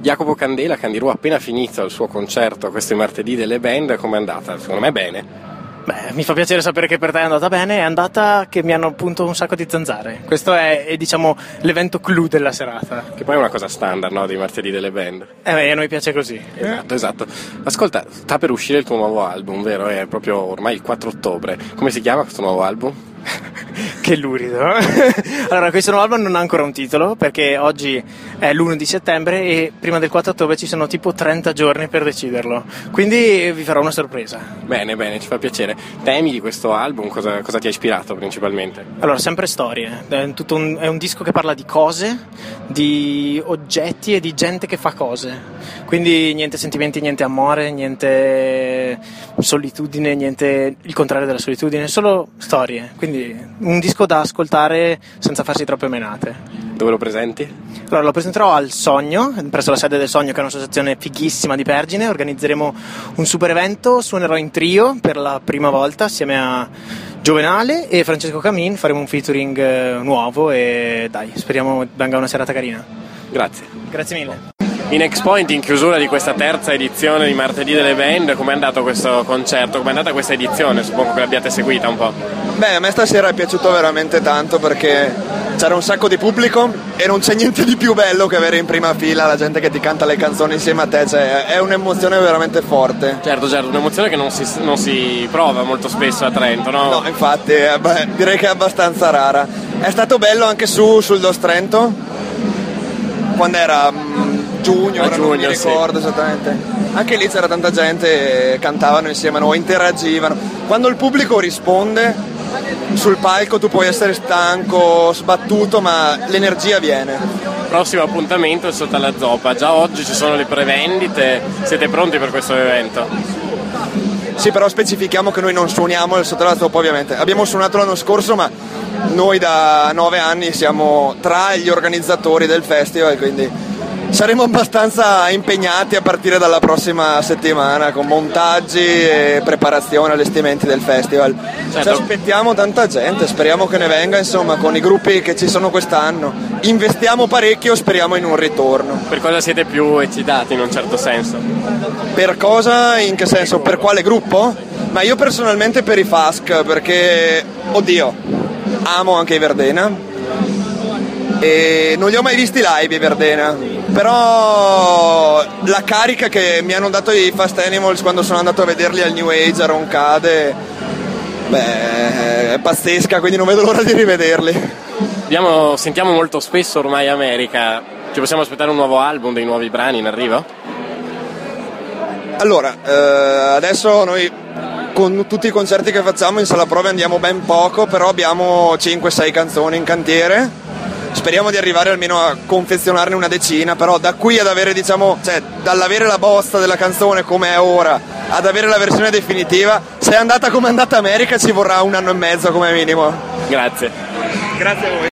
Jacopo Candela, Candiru, ha appena finito il suo concerto questo martedì delle band, com'è andata? Secondo me bene. Beh, mi fa piacere sapere che per te è andata bene, è andata che mi hanno appunto un sacco di zanzare. Questo è, è diciamo l'evento clou della serata. Che poi è una cosa standard, no? Dei martedì delle band. Eh beh, a noi piace così. Esatto, esatto. Ascolta, sta per uscire il tuo nuovo album, vero? È proprio ormai il 4 ottobre. Come si chiama questo nuovo album? che lurido. allora, questo nuovo album non ha ancora un titolo perché oggi è l'1 di settembre e prima del 4 ottobre ci sono tipo 30 giorni per deciderlo. Quindi vi farò una sorpresa. Bene, bene, ci fa piacere. Temi di questo album, cosa, cosa ti ha ispirato principalmente? Allora, sempre storie. È un, è un disco che parla di cose, di oggetti e di gente che fa cose. Quindi niente sentimenti, niente amore, niente solitudine, niente il contrario della solitudine, solo storie. Quindi un disco da ascoltare senza farsi troppe menate. Dove lo presenti? Allora, lo presenterò al Sogno, presso la sede del Sogno, che è un'associazione fighissima di Pergine. Organizzeremo un super evento, suonerò in trio per la prima volta assieme a Giovenale e Francesco Camin. Faremo un featuring eh, nuovo e dai, speriamo venga una serata carina. Grazie. Grazie mille. In X Point, in chiusura di questa terza edizione di martedì delle band, com'è andato questo concerto? Com'è andata questa edizione? Suppongo che l'abbiate seguita un po'. Beh, a me stasera è piaciuto veramente tanto perché c'era un sacco di pubblico e non c'è niente di più bello che avere in prima fila la gente che ti canta le canzoni insieme a te, cioè è un'emozione veramente forte. Certo, certo, un'emozione che non si, non si prova molto spesso a Trento, no? No, infatti, beh, direi che è abbastanza rara. È stato bello anche su sul Dos Trento, quando era mm, giugno, ora non mi ricordo sì. esattamente. Anche lì c'era tanta gente, cantavano insieme a noi, interagivano. Quando il pubblico risponde sul palco tu puoi essere stanco, sbattuto, ma l'energia viene. Prossimo appuntamento è sotto alla zoppa, già oggi ci sono le prevendite, siete pronti per questo evento? Sì, però specifichiamo che noi non suoniamo il sotto la zoppa ovviamente. Abbiamo suonato l'anno scorso, ma noi da nove anni siamo tra gli organizzatori del festival, quindi saremo abbastanza impegnati a partire dalla prossima settimana con montaggi e preparazione, allestimenti del festival. Certo. Ci aspettiamo tanta gente, speriamo che ne venga insomma con i gruppi che ci sono quest'anno. Investiamo parecchio, speriamo in un ritorno. Per cosa siete più eccitati in un certo senso? Per cosa? In che senso? Per quale gruppo? Ma io personalmente per i Fask perché, oddio, amo anche i Verdena e non li ho mai visti live i Verdena però la carica che mi hanno dato i Fast Animals quando sono andato a vederli al New Age a Roncade beh, è pazzesca quindi non vedo l'ora di rivederli Abbiamo, sentiamo molto spesso ormai America ci possiamo aspettare un nuovo album, dei nuovi brani in arrivo? Allora, eh, adesso noi con tutti i concerti che facciamo in sala prove andiamo ben poco, però abbiamo 5-6 canzoni in cantiere. Speriamo di arrivare almeno a confezionarne una decina, però da qui ad avere, diciamo, cioè dall'avere la bozza della canzone come è ora ad avere la versione definitiva, se è andata come è andata America ci vorrà un anno e mezzo come minimo. Grazie. Grazie a voi.